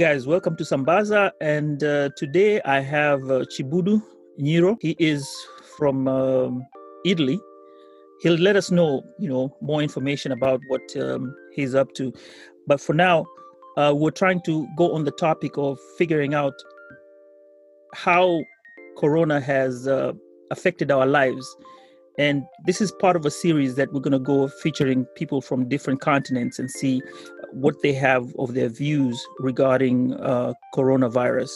Guys, welcome to Sambaza. And uh, today I have uh, Chibudu Nyiro. He is from um, Italy. He'll let us know, you know, more information about what um, he's up to. But for now, uh, we're trying to go on the topic of figuring out how Corona has uh, affected our lives. And this is part of a series that we're going to go featuring people from different continents and see what they have of their views regarding uh, coronavirus.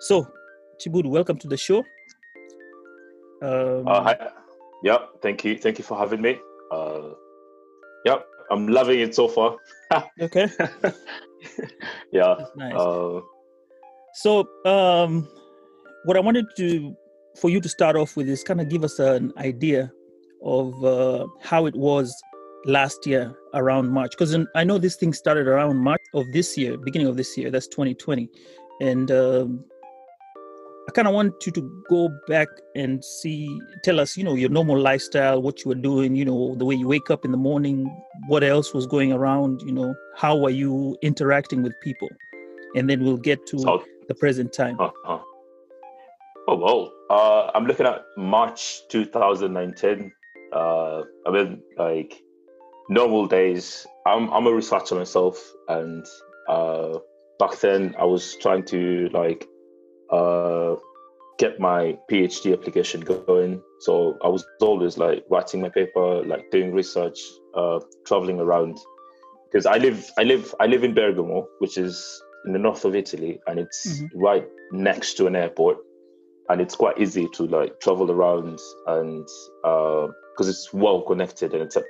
So, Chibudu, welcome to the show. Um, uh, hi. Yep. Thank you. Thank you for having me. Uh, yep. I'm loving it so far. okay. yeah. That's nice. Uh, so, um, what I wanted to for you to start off with is kind of give us an idea of uh, how it was last year around March, because I know this thing started around March of this year, beginning of this year. That's 2020, and um, I kind of want you to go back and see, tell us, you know, your normal lifestyle, what you were doing, you know, the way you wake up in the morning, what else was going around, you know, how are you interacting with people, and then we'll get to so, the present time. Uh-huh. Oh well, uh, I'm looking at March 2019. Uh, I mean, like normal days. I'm I'm a researcher myself, and uh, back then I was trying to like uh, get my PhD application going. So I was always like writing my paper, like doing research, uh, traveling around. Because I live, I live, I live in Bergamo, which is in the north of Italy, and it's mm-hmm. right next to an airport and it's quite easy to like travel around and because uh, it's well connected and etc.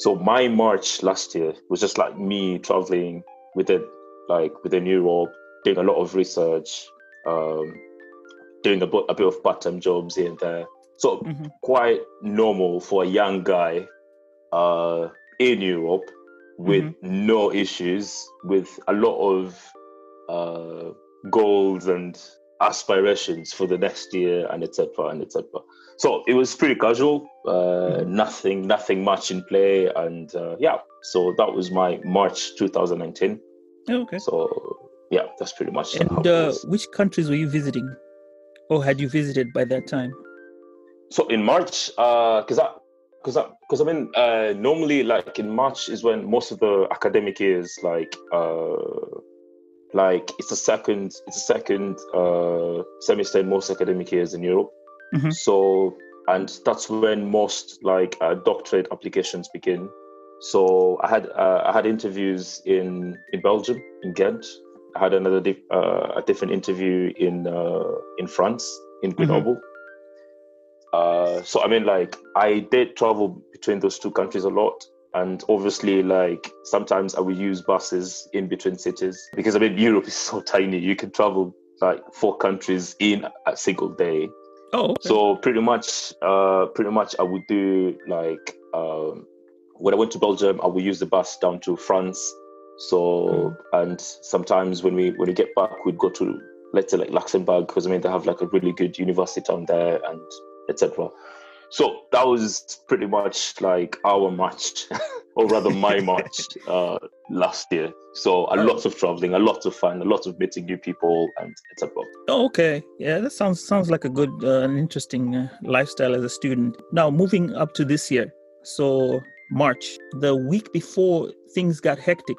So my March last year was just like me traveling with it, like within Europe, doing a lot of research, um, doing a, a bit of part-time jobs here and there. So mm-hmm. quite normal for a young guy uh, in Europe with mm-hmm. no issues, with a lot of uh, goals and aspirations for the next year and etc and etc so it was pretty casual uh, mm-hmm. nothing nothing much in play and uh, yeah so that was my march 2019 okay. So yeah that's pretty much and uh, which countries were you visiting? Or had you visited by that time? So in march because uh, i because I, because I mean, uh, normally like in March is when most of the academic years like uh, like it's a second it's a second uh, semester in most academic years in Europe. Mm-hmm. So and that's when most like uh, doctorate applications begin. So I had uh, I had interviews in in Belgium in Ghent. I had another di- uh, a different interview in uh, in France in mm-hmm. Grenoble. Mm-hmm. Uh, so I mean, like I did travel between those two countries a lot and obviously like sometimes i will use buses in between cities because i mean europe is so tiny you can travel like four countries in a single day oh okay. so pretty much uh pretty much i would do like um when i went to belgium i would use the bus down to france so mm. and sometimes when we when we get back we'd go to let's say like luxembourg because i mean they have like a really good university down there and etc so that was pretty much like our match, or rather my match uh, last year. So a lot of traveling, a lot of fun, a lot of meeting new people, and etc. Oh, okay, yeah, that sounds sounds like a good uh, and interesting uh, lifestyle as a student. Now moving up to this year, so March, the week before things got hectic,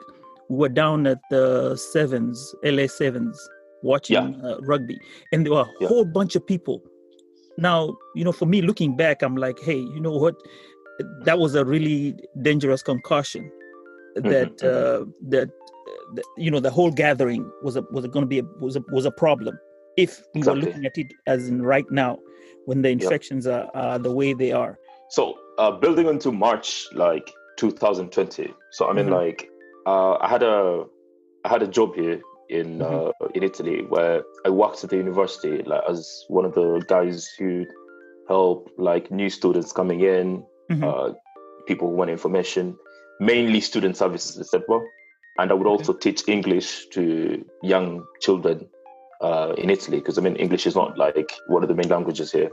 we were down at the Sevens, LA Sevens, watching yeah. Uh, rugby, and there were a yeah. whole bunch of people now you know for me looking back i'm like hey you know what that was a really dangerous concussion that mm-hmm. uh, that the, you know the whole gathering was a was going to be a, was a was a problem if we Exactly. were looking at it as in right now when the infections are, are the way they are. So uh, building into March like 2020. So I mean Mhm. like uh, I had a I had a job here in Mhm. uh, in Italy where I worked at the university like as one of the guys who help like new students coming in, Mhm. uh, people who want information, mainly student services, etc. And I would Okay. also teach English to young children uh, in Italy because I mean English is not like one of the main languages here.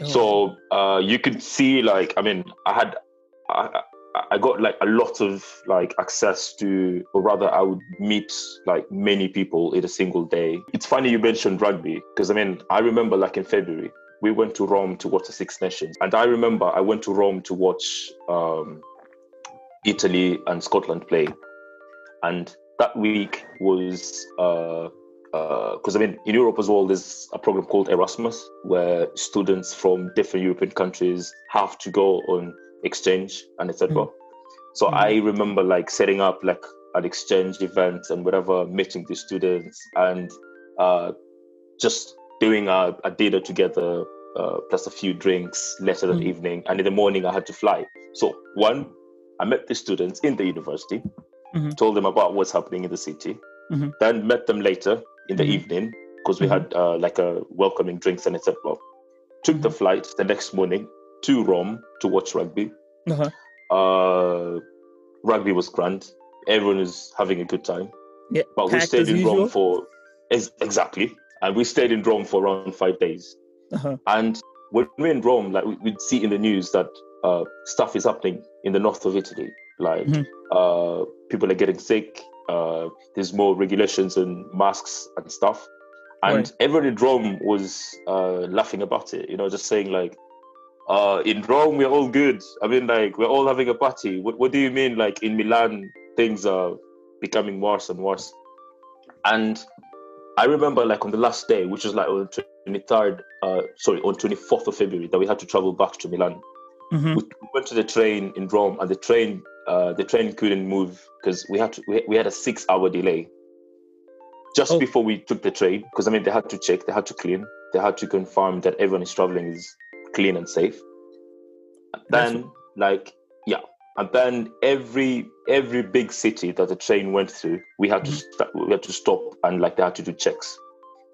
Oh, So uh, you could see, like, I mean, I had, I, I- got like a lot of like access to, or rather, I would meet like many people in a single day. It's funny you mentioned rugby because I mean, I remember like in February we went to Rome to watch the Six Nations, and I remember I went to Rome to watch um, Italy and Scotland play, and that week was. Uh, because I mean, in Europe as well, there's a program called Erasmus, where students from different European countries have to go on exchange and etc. So Mhm. I remember like setting up like an exchange event and whatever, meeting the students and uh, just doing a, a dinner together, uh, plus a few drinks later that Mhm. evening. And in the morning, I had to fly. So one, I met the students in the university, Mhm. told them about what's happening in the city, Mhm. then met them later in the Mhm. evening because we Mhm. had uh, like a welcoming drinks and etc. Took the Mhm. flight the next morning to Rome to watch rugby. Uh-huh. Uh, rugby was grand. Everyone is having a good time. Yeah, But we stayed in usual. Rome for ex- exactly, and we stayed in Rome for around five days. Uh-huh. And when we're in Rome, like we- we'd see in the news that uh, stuff is happening in the north of Italy. Like Mhm. uh, people are getting sick. Uh, there's more regulations and masks and stuff. And Right. everyone in Rome was uh, laughing about it. You know, just saying like, uh, "In Rome, we're all good. I mean, like we're all having a party. What, what do you mean? Like in Milan, things are becoming worse and worse." And I remember like on the last day, which was like on the 23rd, uh, sorry, on 24th of February, that we had to travel back to Milan. Mhm. We we went to the train in Rome, and the train, uh, the train couldn't move because we had to, we, we had a six-hour delay. Just Oh. before we took the train, because I mean they had to check, they had to clean, they had to confirm that everyone is traveling is clean and safe. And then, like, yeah, and then every every big city that the train went through, we had to Mhm. st- we had to stop and like they had to do checks.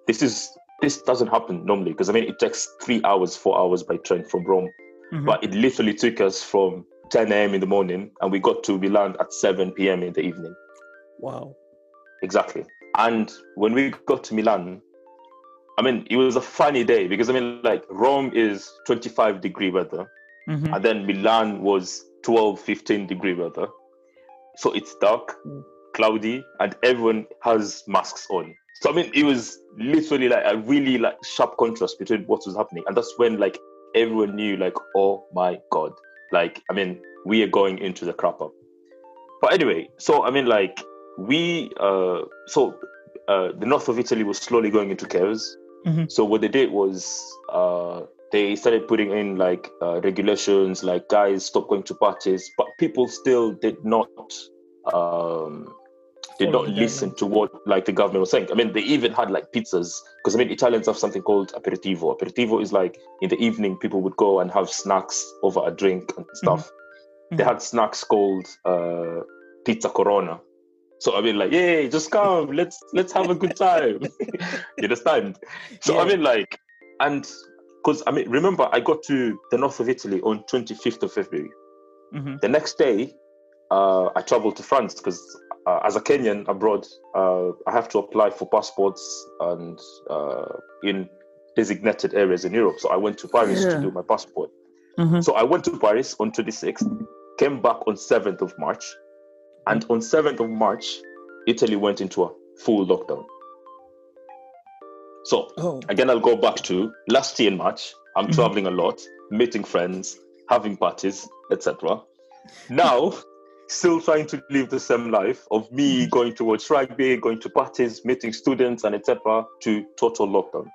This is this doesn't happen normally because I mean it takes three hours, four hours by train from Rome, Mhm. but it literally took us from 10 a.m. in the morning and we got to Milan at 7 p.m. in the evening. Wow. Exactly. And when we got to Milan, I mean, it was a funny day because I mean, like Rome is 25 degree weather, Mhm. and then Milan was 12, 15 degree weather. So it's dark, cloudy, and everyone has masks on. So I mean, it was literally like a really like sharp contrast between what was happening, and that's when like everyone knew, like, oh my god, like I mean, we are going into the crap up. But anyway, so I mean, like we, uh, so uh, the north of Italy was slowly going into chaos. Mhm. So what they did was uh, they started putting in like uh, regulations, like guys stop going to parties, but people still did not um, did not listen to what like the government was saying. I mean, they even had like pizzas because I mean Italians have something called aperitivo. Aperitivo is like in the evening people would go and have snacks over a drink and stuff. They Mhm. had snacks called uh, pizza corona. So I mean, like, yay, just come, let's let's have a good time. you understand? So I mean, like, and because I mean, remember, I got to the north of Italy on 25th of February. Mhm. The next day, uh, I traveled to France because uh, as a Kenyan abroad, uh, I have to apply for passports and uh, in designated areas in Europe. So I went to Paris Yeah. to do my passport. Mhm. So I went to Paris on 26th, came back on 7th of March, and on 7th of March, Italy went into a full lockdown. So Oh. again, I'll go back to last year in March. I'm Mhm. traveling a lot, meeting friends, having parties, etc. Now, still trying to live the same life of me Mhm. going to watch rugby, going to parties, meeting students, and etc. to total lockdown.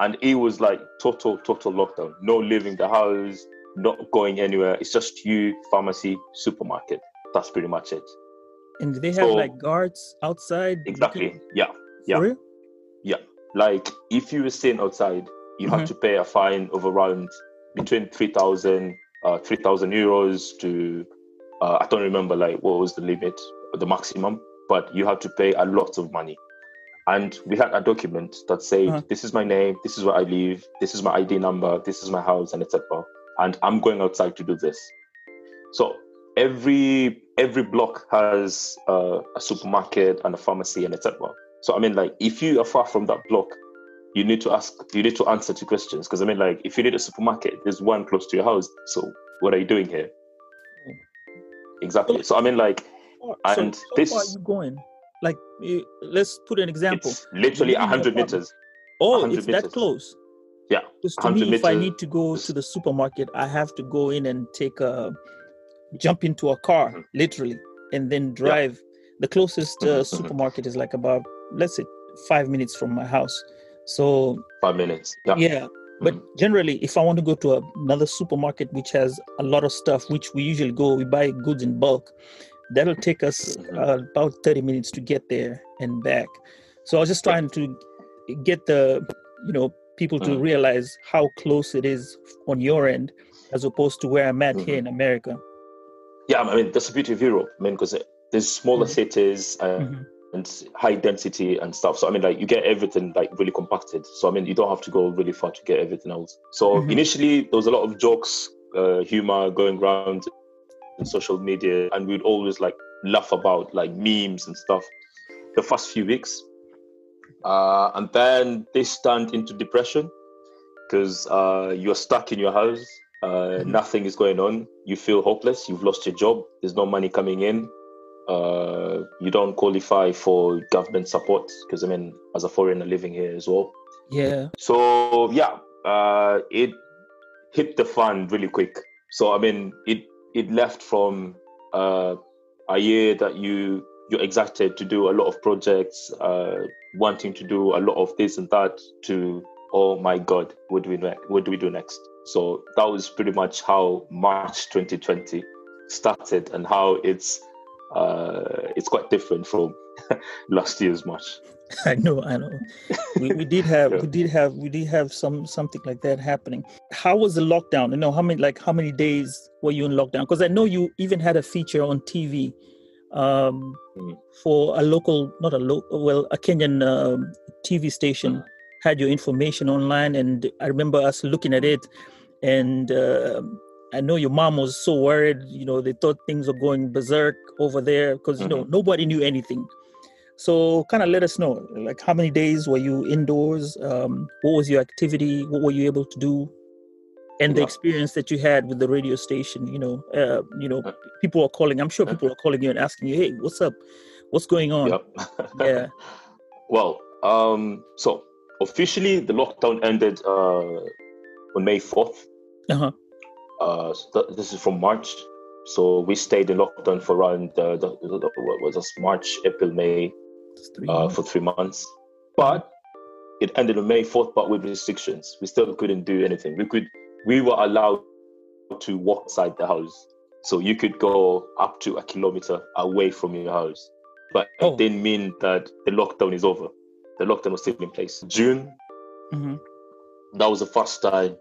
And it was like total, total lockdown. No leaving the house, not going anywhere. It's just you, pharmacy, supermarket. That's pretty much it. And they have So- like guards outside? Exactly. looking- Yeah. Yeah. Real? Like if you were staying outside, you Mhm. had to pay a fine of around between 3,000 uh, 3,000 euros to uh, I don't remember like what was the limit, the maximum, but you had to pay a lot of money. And we had a document that said, Uh-huh. "This is my name. This is where I live. This is my ID number. This is my house, and etc." And I'm going outside to do this. So every every block has uh, a supermarket and a pharmacy and etc. So I mean, like, if you are far from that block, you need to ask, you need to answer two questions. Because I mean, like, if you need a supermarket, there's one close to your house. So what are you doing here? Exactly. So I mean, like, And so, so this- far you going? Like, let's put an example. it's literally hundred meters. Oh, 100 it's that close. Yeah, Because to 100 me, if I need to go to the supermarket, I have to go in and take a jump into a car, Mhm. literally, and then drive. The closest uh, Mhm, mhm. supermarket is like about let's say five minutes from my house. So Five minutes. Yeah. yeah, but Mhm. generally, if I want to go to a, another supermarket which has a lot of stuff, which we usually go, we buy goods in bulk. That'll take us uh, about thirty minutes to get there and back. So I was just trying to get the you know people to Mhm. realize how close it is on your end as opposed to where I'm at here in America. Yeah, I mean that's the beauty of Europe. I mean, because there's smaller Mhm. cities and, Mhm. and high density and stuff. So I mean, like you get everything like really compacted. So I mean, you don't have to go really far to get everything else. So Mhm. initially, there was a lot of jokes, uh, humor going around in social media, and we'd always like laugh about like memes and stuff. The first few weeks, uh, and then this turned into depression because uh, you're stuck in your house. Uh, Mhm. Nothing is going on. You feel hopeless. You've lost your job. There's no money coming in. Uh, you don't qualify for government support because I mean, as a foreigner living here as well. Yeah. So yeah, uh, it hit the fan really quick. So I mean, it it left from uh, a year that you you're excited to do a lot of projects, uh, wanting to do a lot of this and that, to oh my god, what do we ne- what do we do next? So that was pretty much how March 2020 started, and how it's uh, it's quite different from last year's March. I know, I know. We, we did have Yeah. we did have we did have some something like that happening. How was the lockdown? You know, how many like how many days were you in lockdown? Because I know you even had a feature on TV um, Mhm. for a local, not a local, well, a Kenyan um, TV station Mhm. Had your information online, and I remember us looking at it, and uh, I know your mom was so worried. You know, they thought things were going berserk over there because you know nobody knew anything. So, kind of let us know, like how many days were you indoors? Um, what was your activity? What were you able to do? And the experience that you had with the radio station. You know, uh, you know, Uh, people are calling. I'm sure uh. people are calling you and asking you, "Hey, what's up? What's going on?" Yep. Yeah. well, um, so officially the lockdown ended uh, on May 4th. Uh-huh. Uh, so th- this is from March. So we stayed in lockdown for around uh, the, the, what was this March, April, May three uh, for three months. But it ended on May 4th, but with restrictions. We still couldn't do anything. We could we were allowed to walk outside the house. So you could go up to a kilometer away from your house. But Oh. it didn't mean that the lockdown is over. The lockdown was still in place. June, hmm that was the first time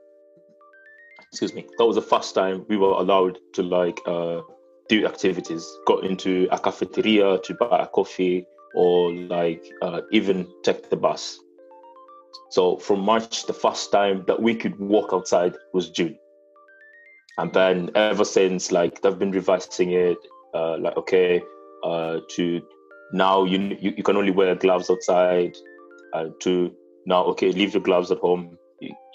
excuse me, that was the first time we were allowed to like uh do activities, go into a cafeteria to buy a coffee or like uh, even take the bus. So from March, the first time that we could walk outside was June. And then ever since, like they've been revising it, uh, like okay, uh, to now you, you you can only wear gloves outside, uh, to now okay, leave your gloves at home,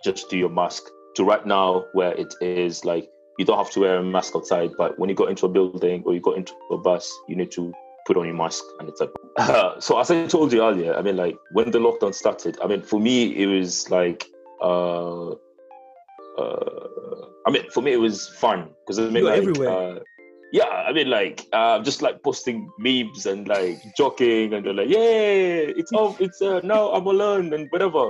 just do your mask. To right now, where it is like you don't have to wear a mask outside, but when you go into a building or you go into a bus, you need to put on your mask and it's like uh, so as i told you earlier i mean like when the lockdown started i mean for me it was like uh uh i mean for me it was fun because i mean You're like everywhere. Yeah i mean like uh just like posting memes and like joking and they're like yeah it's off it's uh now i'm alone and whatever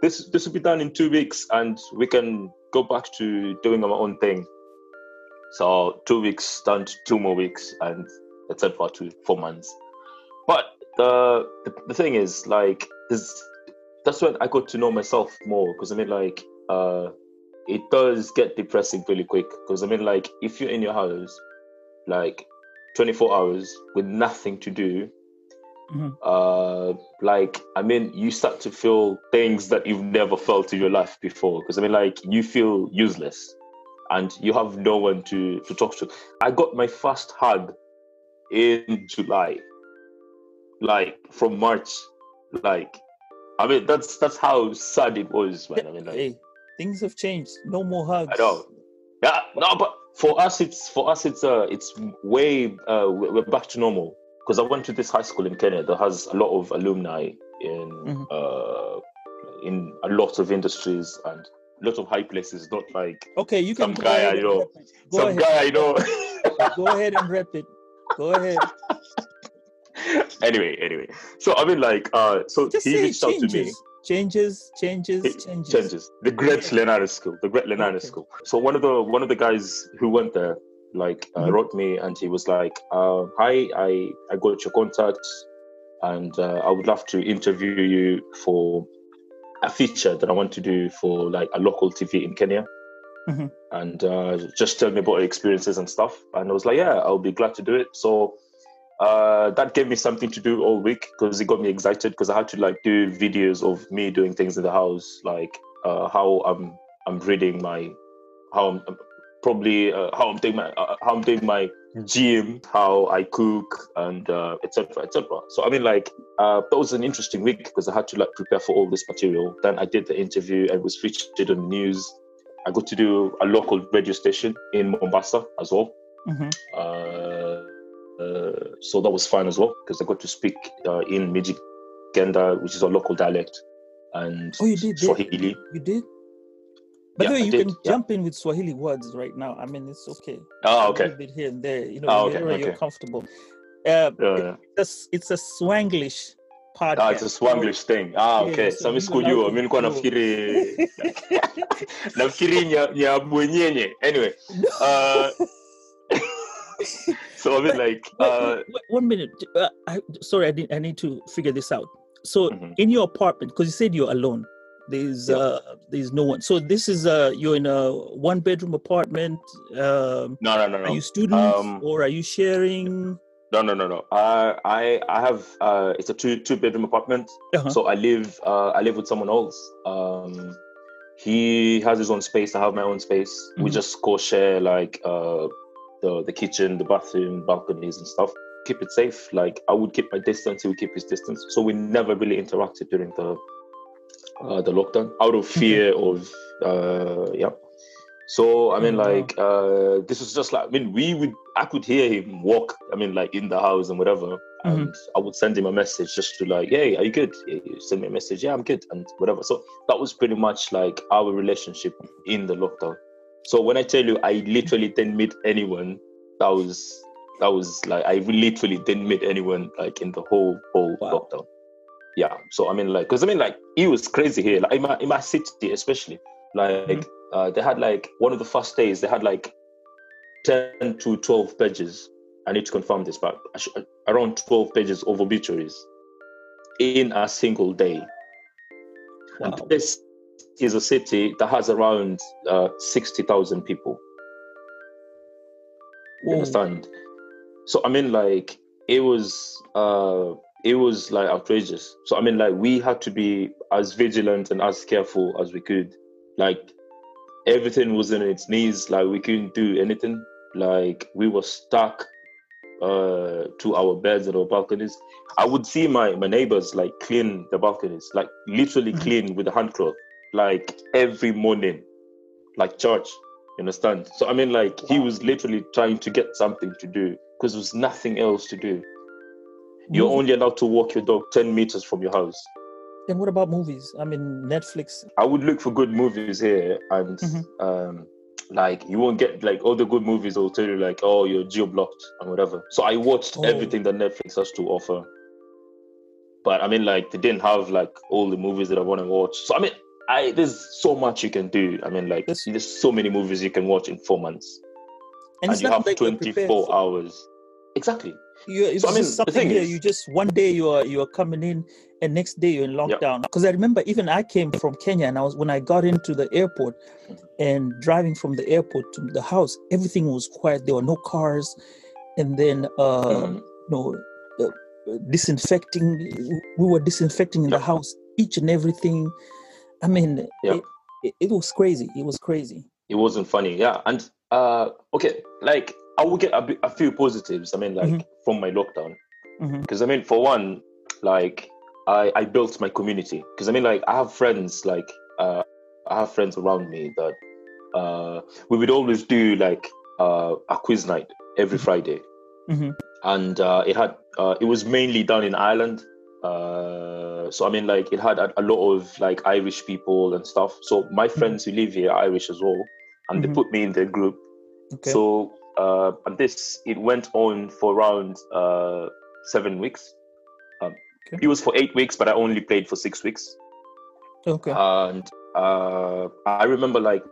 this this will be done in two weeks and we can go back to doing our own thing so two weeks down to two more weeks and etc. to four months. But the, the the thing is, like, this that's when I got to know myself more because I mean, like, uh, it does get depressing really quick because I mean, like, if you're in your house, like, 24 hours with nothing to do, Mhm. uh, like, I mean, you start to feel things that you've never felt in your life before because I mean, like, you feel useless and you have no one to to talk to. I got my first hug in July, like from March, like I mean that's that's how sad it was, man. I mean, like, Hey, things have changed. No more hugs. I know. Yeah, no, but for us, it's for us, it's uh, it's way uh, we're back to normal because I went to this high school in Kenya that has a lot of alumni in Mhm. uh, in a lot of industries and a lot of high places. Not like Okay, you can Some guy I know. Go some ahead. guy I know. Go ahead and rep it. Go ahead. anyway, anyway. So I mean, like, uh, so Just he reached out to me. Changes. Changes, changes, It changes. changes. The Great Lenana School. The Great Lenana Okay. School. So one of the one of the guys who went there, like, uh, Mhm. wrote me and he was like, uh, "Hi, I I got your contact, and uh, I would love to interview you for a feature that I want to do for like a local TV in Kenya." Mhm. And uh, just tell me about your experiences and stuff. And I was like, "Yeah, I'll be glad to do it." So uh, that gave me something to do all week because it got me excited because I had to like do videos of me doing things in the house, like uh, how I'm I'm reading my how I'm I'm probably uh, how I'm doing my uh, how I'm doing my gym, how I cook, and uh, etc. etc. So I mean, like uh, that was an interesting week because I had to like prepare for all this material. Then I did the interview and was featured on the news. I got to do a local radio station in Mombasa as well. Mhm. Uh, so that was fine as well because I got to speak uh, in Mijikenda, which is a local dialect, and Oh, you did, Swahili. You did? By Yeah, the way, I you did, can yeah. jump in with Swahili words right now. I mean, it's okay. Oh, A okay. little bit here and there. You know, Oh, okay, wherever you're comfortable. Uh, Uh, it's, it's a Swanglish podcast. ah, it's a Swanglish thing. Ah, Yeah, okay. so So mimi you sikujua, mimi nilikuwa nafikiri nafikiri nya nya. Anyway, uh, so I mean like Wait, uh, wait, wait, one minute. Uh, I, sorry, I, did, I need to figure this out. So, Mhm. in your apartment, because you said you're alone, there's Yeah. uh, there's no one. So this is uh, you're in a one bedroom apartment. Um, no no no Are you students Um, or are you sharing? No, no, no, no. Uh, I I have uh, it's a two two bedroom apartment. Uh-huh. So I live uh, I live with someone else. Um, he has his own space. I have my own space. We Mhm. just co share like uh, the the kitchen, the bathroom, balconies, and stuff. Keep it safe. Like I would keep my distance. He would keep his distance. So we never really interacted during the uh, the lockdown out of fear of uh, yeah. So I mean, wow. like uh, this was just like I mean, we would I could hear him walk. I mean, like in the house and whatever, and I would send him a message just to like, hey, are you good? Yeah, you send me a message. Yeah, I'm good, and whatever. So that was pretty much like our relationship in the lockdown. So when I tell you, I literally didn't meet anyone. That was that was like I literally didn't meet anyone like in the whole whole Wow. lockdown. Yeah. So I mean, like, because I mean, like, it was crazy here. Like in my in my city, especially, like Mhm. uh, they had like one of the first days they had like ten to twelve pages. I need to confirm this, but around twelve pages of obituaries in a single day. Wow. And this is a city that has around uh, sixty thousand people. You understand? So I mean, like it was, uh, it was like outrageous. So I mean, like we had to be as vigilant and as careful as we could. Like everything was in its knees. Like we couldn't do anything. Like we were stuck uh, to our beds and our balconies. I would see my my neighbors like clean the balconies, like literally Mhm. clean with a hand cloth, like every morning, like church. You understand? So I mean, like he was literally trying to get something to do because there was nothing else to do. You're Movie- only allowed to walk your dog ten meters from your house. And what about movies? I mean, Netflix. I would look for good movies here, and Mhm. um, like you won't get like all the good movies. will tell you like, oh, you're geo blocked and whatever. So I watched Oh. everything that Netflix has to offer, but I mean, like they didn't have like all the movies that I want to watch. So I mean, I there's so much you can do. I mean, like there's so many movies you can watch in four months, And, and, you have like 24 hours. Exactly. You, it's So, I mean, something thing here. is- you just one day you are you are coming in, and next day you're in lockdown. Because I remember even I came from Kenya, and I was when I got into the airport, and driving from the airport to the house, everything was quiet. There were no cars, and then uh, Mhm. you know, uh, disinfecting. We were disinfecting in the house, each and everything. I mean, yeah. it, it, it was crazy. It was crazy. it wasn't funny yeah and uh okay like i will get a, bit, a few positives i mean like Mhm. from my lockdown because i mean for one like i i built my community because i mean like i have friends like uh i have friends around me that uh we would always do like uh a quiz night every friday Mhm. and uh it had uh it was mainly done in ireland uh so i mean like it had a, a lot of like irish people and stuff so my friends who live here are irish as well and Mhm. they put me in their group Okay. so uh, and this it went on for around uh, seven weeks. Um, Okay. It was for eight weeks, but I only played for six weeks. okay. And uh, I remember like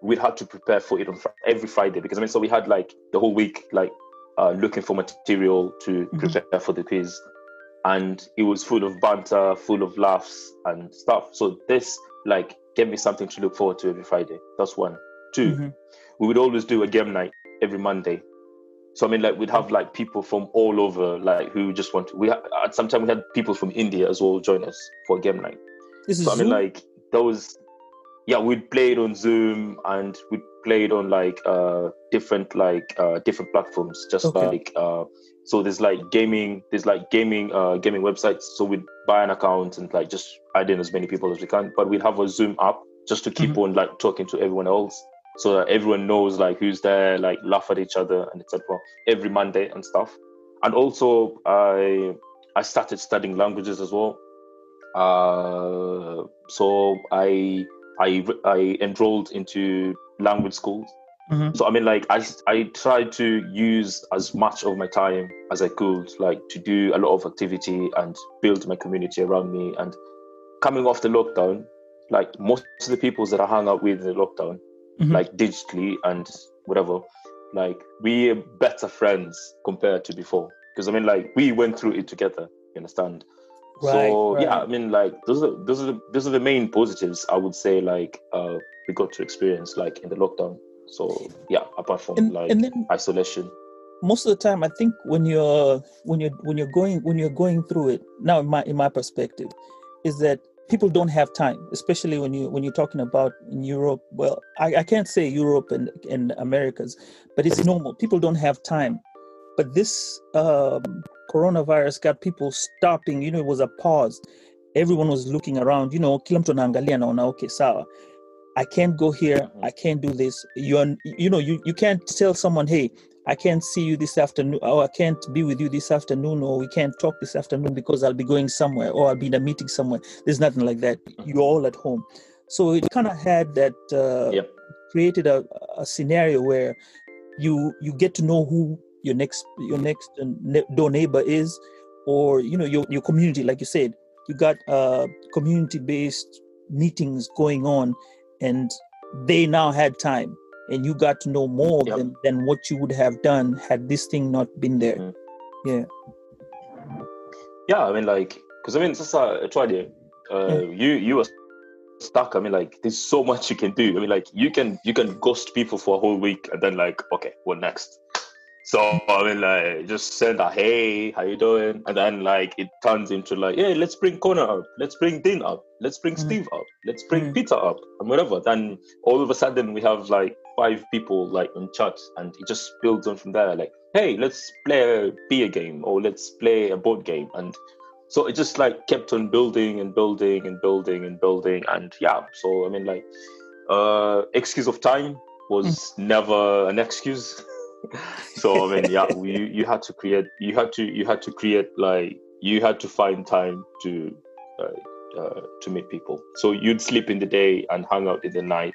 we had to prepare for it on fr- every Friday because I mean, so we had like the whole week like uh, looking for material to Mhm. prepare for the quiz, and it was full of banter, full of laughs and stuff. So this like gave me something to look forward to every Friday. That's one. 2 Mhm. we would always do a game night every Monday. So I mean, like we'd have like people from all over, like who just want to. We ha- at some time we had people from India as well join us for a game night. This is So I mean, Zoom? like those, yeah, we'd play it on Zoom and we'd play it on like uh different like uh different platforms, just Okay. like uh. So there's like gaming, there's like gaming uh gaming websites. So we'd buy an account and like just add in as many people as we can. But we'd have a Zoom app just to keep on like talking to everyone else so that everyone knows like who's there, like laugh at each other and etc. Every Monday and stuff. And also, I I started studying languages as well. Uh, so I I I enrolled into language schools. Mhm. So I mean, like I I tried to use as much of my time as I could, like to do a lot of activity and build my community around me. And coming off the lockdown, like most of the people that I hung out with in the lockdown, Mhm. like digitally and whatever, like we're better friends compared to before. Because I mean, like we went through it together. You understand? Right, so yeah. I mean, like those are those are the, those are the main positives I would say. Like uh, we got to experience like in the lockdown. So yeah, apart from And, like and then isolation. most of the time i think when you're when you're when you're going when you're going through it now in my in my perspective is that people don't have time especially when you when you're talking about in europe. Well i, I can't say europe and, and americas but it's normal. People don't have time. But this um, coronavirus got people stopping. You know it was a pause. Everyone was looking around you know kila mtu anaangalia naona okay sawa i can't go here i can't do this you're you know you, you can't tell someone hey I can't see you this afternoon, or I can't be with you this afternoon, or we can't talk this afternoon because I'll be going somewhere, or I'll be in a meeting somewhere. There's nothing like that. You're all at home. So it kind of had that uh, Yep. created a, a scenario where you you get to know who your next your next uh, door neighbor is, or you know your your community. Like you said, you got uh, community based meetings going on, and they now had time and you got to know more Yep. them than what you would have done had this thing not been there. Mhm. Yeah. Yeah, I mean, like, because I mean, sasa twaje, uh, you you were stuck. I mean, like, there's so much you can do. I mean, like, you can you can ghost people for a whole week and then like, okay, what next? So I mean, like, just send a hey, how you doing? And then like, it turns into like, hey, let's bring Connor up, let's bring Dean up, let's bring Mhm. Steve up, let's bring Mhm. Peter up, and whatever. Then all of a sudden we have like five people like on chat, and it just builds on from there. Like, hey, let's play a beer game or let's play a board game, and so it just like kept on building and building and building and building, and yeah. So I mean, like, uh, excuse of time was never an excuse. so I mean, yeah, we, you had to create, you had to, you had to create like, you had to find time to, uh, uh, to meet people. So you'd sleep in the day and hang out in the night,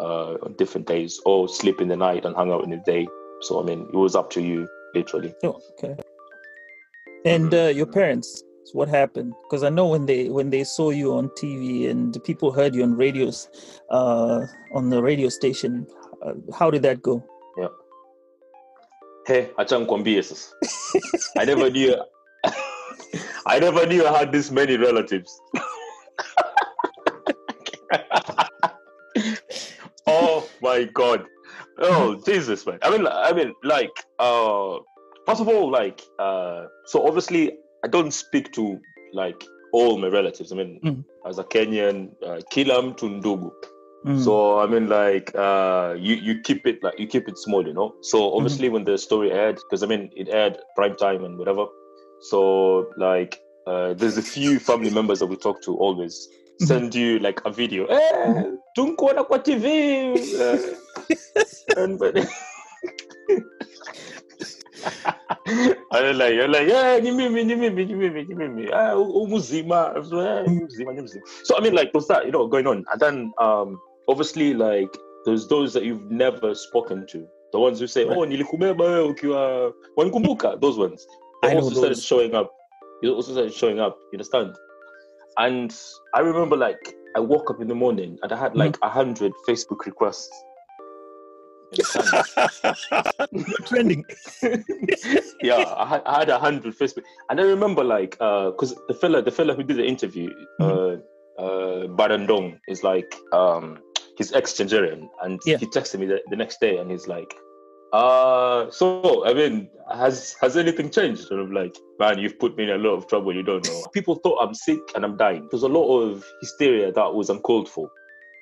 uh, on different days, or sleep in the night and hang out in the day. So I mean, it was up to you, literally. Oh, okay. And uh, your parents, what happened? Because I know when they when they saw you on TV and the people heard you on radios, uh, on the radio station, uh, how did that go? Hey, acha nikwambie sasa. I never knew I never knew I had this many relatives. oh my god. Oh Jesus man. I mean I mean like uh first of all like uh so obviously I don't speak to like all my relatives. I mean Mm. as a Kenyan uh, kila mtu ndugu. Mm. So I mean, like, uh, you you keep it like you keep it small, you know. So obviously, when the story aired, because I mean, it aired prime time and whatever. So like, uh, there's a few family members that we talk to always Mhm. send you like a video. Eh, tunkuona kwa TV. uh, and but. And they're like, you're like, yeah, ni mimi, ni mimi, ni mimi, ni mimi. Ah, u- u mzima. I was like, "Eh, ni mzima, ni mzima." So I mean, like, there's that, you know, going on, and then um, obviously, like, there's those that you've never spoken to, the ones who say, Right. "Oh, nilikubeba wewe ukiwa wanikumbuka," those ones. They I know also started those. showing up. You also started showing up. You understand? And I remember, like, I woke up in the morning and I had like a hundred Facebook requests. You understand? You're trending. yeah, I had, I had a hundred Facebook, and I remember like uh, because the fella, the fella who did the interview, uh, uh, Barandong is like um, he's ex-Nigerian, and Yeah. he texted me the, the next day, and he's like, uh, so I mean, has has anything changed? And I'm like, man, you've put me in a lot of trouble. You don't know. People thought I'm sick and I'm dying. There's a lot of hysteria that was uncalled for.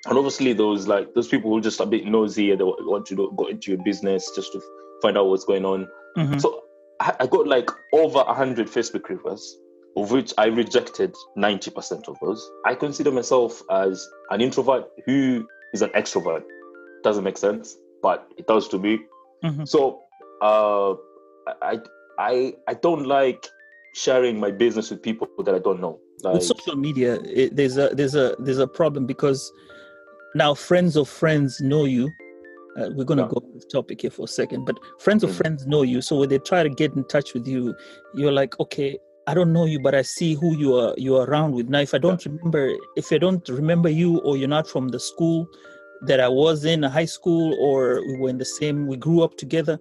And obviously, those like those people who are just a bit nosy and they wa- want to go into your business just to find out what's going on. Mhm. So I, got like over a hundred Facebook requests, of which I rejected ninety percent of those. I consider myself as an introvert who is an extrovert. Doesn't make sense, but it does to me. Mhm. So uh, I I I don't like sharing my business with people that I don't know. Like, With social media, it, there's a there's a there's a problem because now friends of friends know you. Uh, we're gonna Yeah. go off topic here for a second, but friends of Mhm. friends know you. So when they try to get in touch with you, you're like, okay, I don't know you, but I see who you are you are around with. Now, if I don't remember, if I don't remember you, or you're not from the school that I was in, a high school, or we were in the same, we grew up together,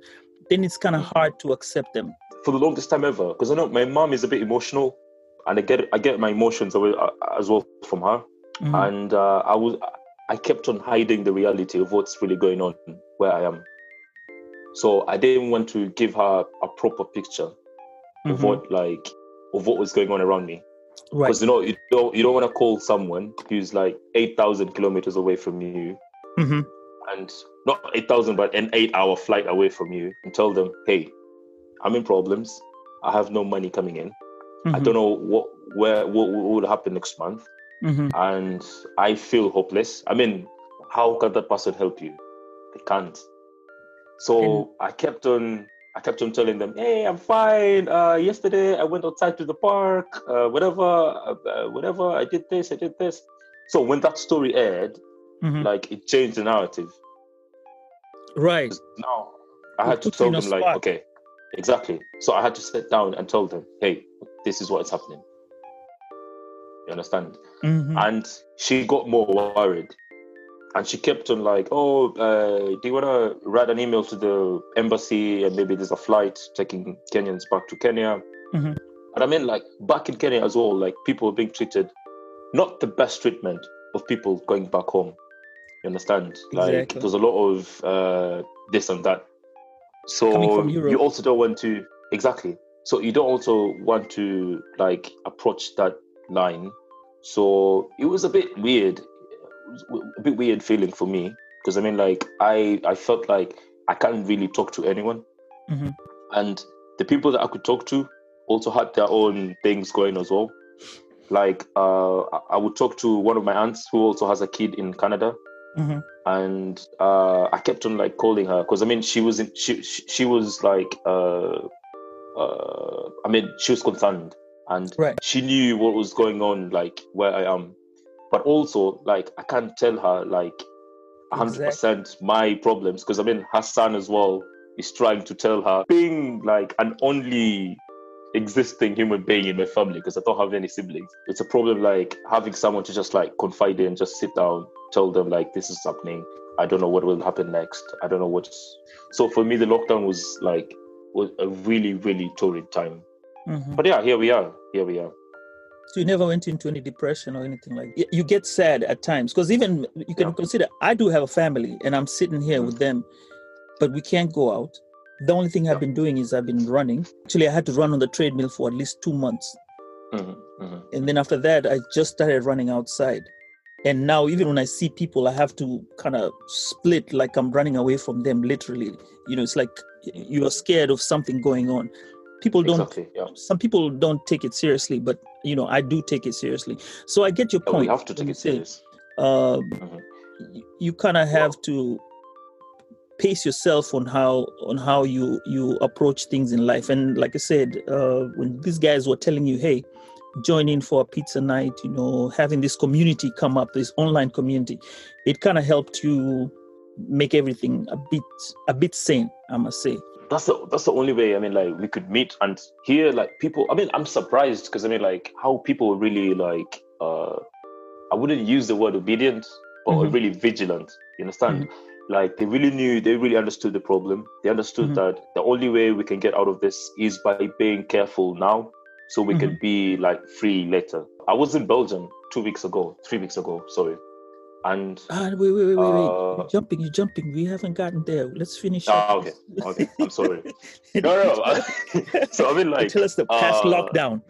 then it's kind of Mhm. hard to accept them. for the longest time ever because I know my mom is a bit emotional, and I get I get my emotions away, uh, as well from her. Mhm. and uh, I was I kept on hiding the reality of what's really going on where I am. So I didn't want to give her a proper picture of Mhm. what like of what was going on around me. Right. Because you know you don't you don't want to call someone who's like eight thousand kilometers away from you hmm and not eight thousand but an eight hour flight away from you and tell them, hey, I'm in problems. I have no money coming in. I Mm-hmm. don't know what where what, what will happen next month hmm and I feel hopeless. I mean, how can that person help you? They can't. So I kept on, I kept on telling them, "Hey, I'm fine. Uh, yesterday I went outside to the park. Uh, whatever, uh, uh, whatever. I did this. I did this." So when that story aired, hmm like it changed the narrative. Right. Now I had to tell them, like, spot. okay, exactly. So I had to sit down and tell them, "Hey, this is what is happening." You understand? Mhm. and she got more worried and she kept on like oh uh, do you want to write an email to the embassy and maybe there's a flight taking kenyans back to kenya? Mhm. and i mean like back in kenya as well like people were being treated not the best treatment of people going back home. You understand? Like Exactly. there's a lot of uh, this and that. So you also don't want to exactly. So you don't also want to like approach that line. So it was a bit weird a bit weird feeling for me because i mean like i i felt like i can't really talk to anyone Mhm. and the people that i could talk to also had their own things going as well like uh I- would talk to one of my aunts who also has a kid in canada Mhm. and uh, I kept on like calling her because I mean she was in, she, she she was like uh, uh, I mean she was concerned and Right. she knew what was going on like where I am, but also like I can't tell her like hundred percent my problems because I mean her son as well is trying to tell her being like an only existing human being in my family because I don't have any siblings. It's a problem like having someone to just like confide in, just sit down, tell them like this is happening. I don't know what will happen next. I don't know what's so for me the lockdown was like was a really, really torrid time. Mhm. But yeah, here we are. Here we are. So you never went into any depression or anything like that. You get sad at times because even you can Yeah. consider I do have a family and I'm sitting here Mhm. with them, but we can't go out. The only thing I've been doing is I've been running. Actually, I had to run on the treadmill for at least two months. Mhm, mhm. And then after that, I just started running outside. And now, even when I see people, I have to kind of split like I'm running away from them, literally. You know, it's like you are scared of something going on. People don't Exactly. Yeah. some people don't take it seriously, but you know, I do take it seriously. So I get your Yeah, point. we have to take you it serious. Uh, Mhm. y- you kind of have to pace yourself on how on how you you approach things in life. And like I said, uh, when these guys were telling you, "Hey, join in for a pizza night," you know, having this community come up, this online community, it kind of helped you make everything a bit a bit sane. I must say. That's the that's the only way i mean like we could meet and hear like people. I mean i'm surprised because i mean like how people really like uh i wouldn't use the word obedient but Mhm. really vigilant you understand? Like they really knew they really understood the problem. They understood Mhm. that the only way we can get out of this is by being careful now so we can be like free later. I was in belgium two weeks ago three weeks ago sorry and Ah, wait, wait, wait, wait, wait. Uh, You're jumping, you're jumping. We haven't gotten there. Let's finish. Ah, okay, okay, I'm sorry. no no, so i mean like tell us the past uh, lockdown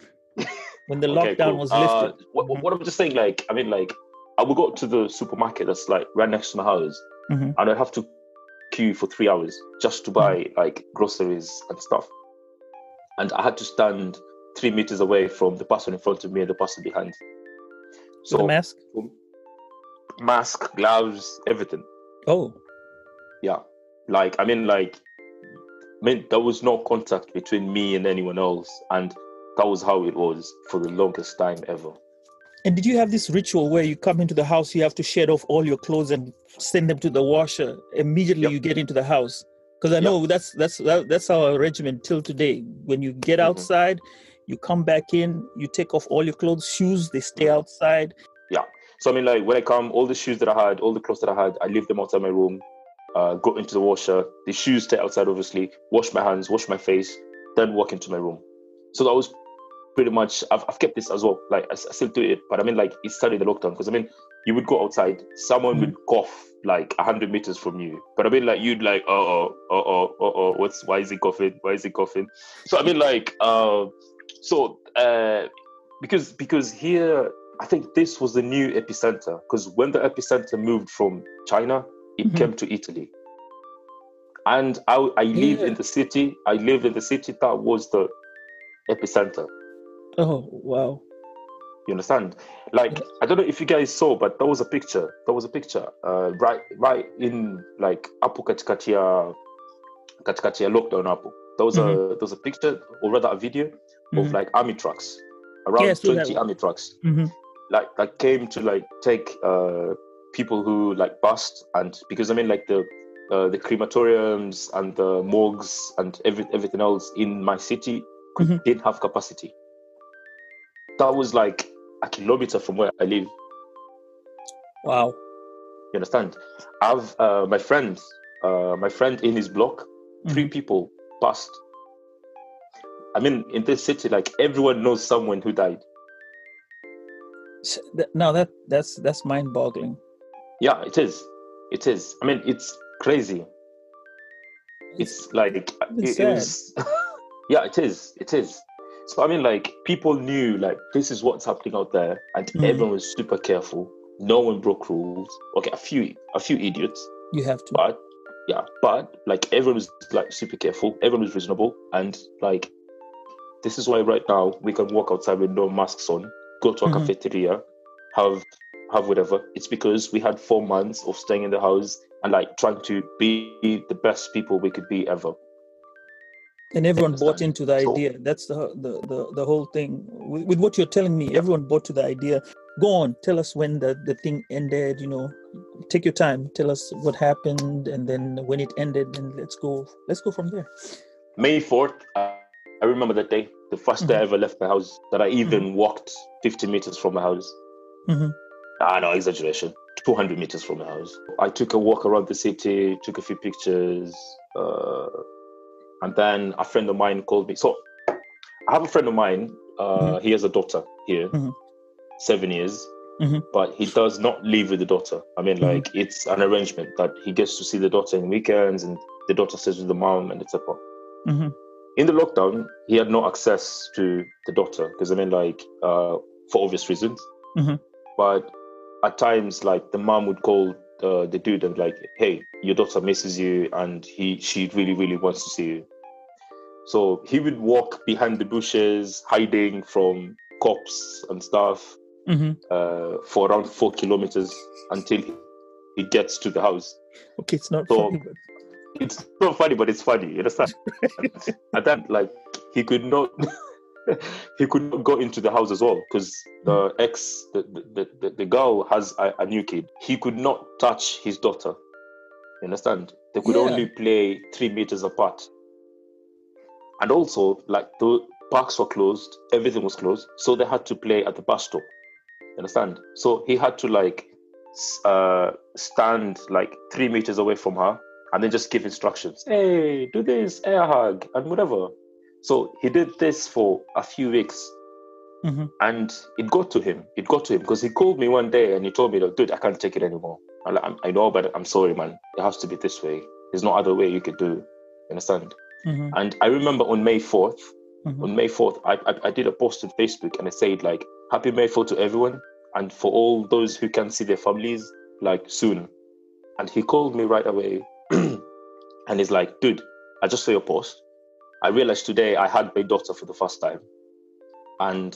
when the Okay, lockdown cool. was Uh, lifted. what, Mhm. what I'm just saying, like, I mean, like, I would go to the supermarket that's like right next to my house, Mhm. and I'd have to queue for three hours just to buy like groceries and stuff. And I had to stand three meters away from the person in front of me and the person behind. So mask. Mask, gloves, everything. Oh, Yeah, like I mean, like, I mean, there was no contact between me and anyone else, and that was how it was for the longest time ever. and did you have this ritual where you come into the house, you have to shed off all your clothes and send them to the washer immediately Yep. you get into the house? Because I know that's that's that, that's our regimen till today. When you get Mhm. outside, you come back in, you take off all your clothes, shoes, they stay Mhm. outside. So I mean, like when I come, all the shoes that I had, all the clothes that I had, I leave them outside my room. Uh, go into the washer. The shoes stay outside, obviously. Wash my hands, wash my face, then walk into my room. So that was pretty much. I've, I've kept this as well. Like I still do it, but I mean, like it started the lockdown because I mean, you would go outside, someone would cough like hundred meters from you, but I mean, like you'd like, oh, oh, oh, oh, oh, oh, what's why is he coughing? Why is he coughing? So I mean, like, uh, so uh, because because here I think this was the new epicenter because when the epicenter moved from China, it Mhm. came to Italy. And I, I live Yeah. in the city. I lived in the city that was the epicenter. Oh wow. You understand? Like. I don't know if you guys saw, but there was a picture. There was a picture uh, right right in like Apu katikati katikati lockdown Apu. There was a there was a picture or rather a video of Mhm. like army trucks, around Yeah, I saw that twenty one. army trucks. Mhm. Like that came to like take uh people who like bust and because I mean like the uh, the crematoriums and the morgues and every, everything else in my city Mhm. didn't have capacity. That was like a kilometer from where I live. Wow. You understand? I've uh, my friend, uh, my friend in his block, three Mhm. people passed. I mean, in this city, like everyone knows someone who died. Now that that's that's mind-boggling. Yeah, it is. It is. I mean, it's crazy. It's like it, even it was. yeah, it is. It is. So I mean, like people knew like this is what's happening out there, and Mhm. everyone was super careful. No one broke rules. Okay, a few, a few idiots, You have to. but yeah, but like everyone was like super careful. Everyone was reasonable, and like this is why right now we can walk outside with no masks on, go to a Mhm. cafeteria, have have whatever. It's because we had four months of staying in the house and like trying to be the best people we could be ever. and everyone bought into the So- idea. That's the the the, the whole thing. With, with what you're telling me everyone bought to the idea. Go on tell us when the, the thing ended you know. Take your time. Tell us what happened and then when it ended and let's go let's go from there. May fourth, uh, I remember that day, the 1st day I ever left my house. That I even walked 50 meters from my house. Mhm. Ah, no exaggeration. 200 meters from my house. I took a walk around the city, took a few pictures, uh, And then a friend of mine called me. So I have a friend of mine. Uh, Mhm. He has a daughter here, Mhm. seven years, Mhm. but he does not live with the daughter. I mean, like it's an arrangement that he gets to see the daughter in weekends, and the daughter stays with the mom, and etc. hmm In the lockdown, he had no access to the daughter because I mean, like uh, for obvious reasons. Mhm. But at times, like the mom would call uh, the dude and like, "Hey, your daughter misses you, and he she really really wants to see you." So he would walk behind the bushes, hiding from cops and stuff hmm uh, for around four kilometers until he, he gets to the house. Okay, it's not So- funny, but It's not funny, but it's funny. You understand? and then, like, he could not. he could not go into the house as well because the ex, the, the, the, the girl has a, a new kid. He could not touch his daughter. You understand? They could Yeah. only play three meters apart. And also, like, the parks were closed, everything was closed, so they had to play at the bus stop. You understand? So he had to, like, uh, stand like three meters away from her and then just give instructions. Hey, do this, air hug, and whatever. So he did this for a few weeks, Mhm. and it got to him. It got to him because he called me one day and he told me, "Dude, I can't take it anymore. I'm like, I'm, I know, but I'm sorry, man. It has to be this way. There's no other way you could do. it. You understand?" Mhm. And I remember on May 4th, Mhm. on May 4th, I, I, I did a post on Facebook and I said, like, Happy May 4th to everyone. And for all those who can see their families, like, soon. And he called me right away and he's like, dude, I just saw your post. I realized today I had my daughter for the first time. And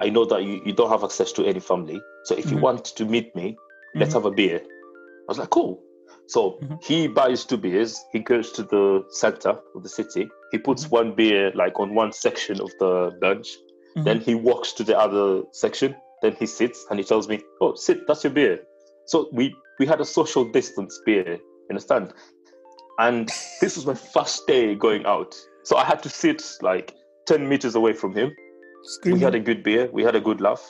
I know that you, you don't have access to any family. So if you Mhm. want to meet me, let's Mhm. have a beer. I was like, cool. So Mhm. he buys two beers. He goes to the center of the city. He puts Mhm. one beer like on one section of the bench. Mhm. Then he walks to the other section. Then he sits and he tells me, "Oh, sit. That's your beer." So we we had a social distance beer. Understand? And this was my first day going out. So I had to sit like ten meters away from him. We had a good beer. We had a good laugh.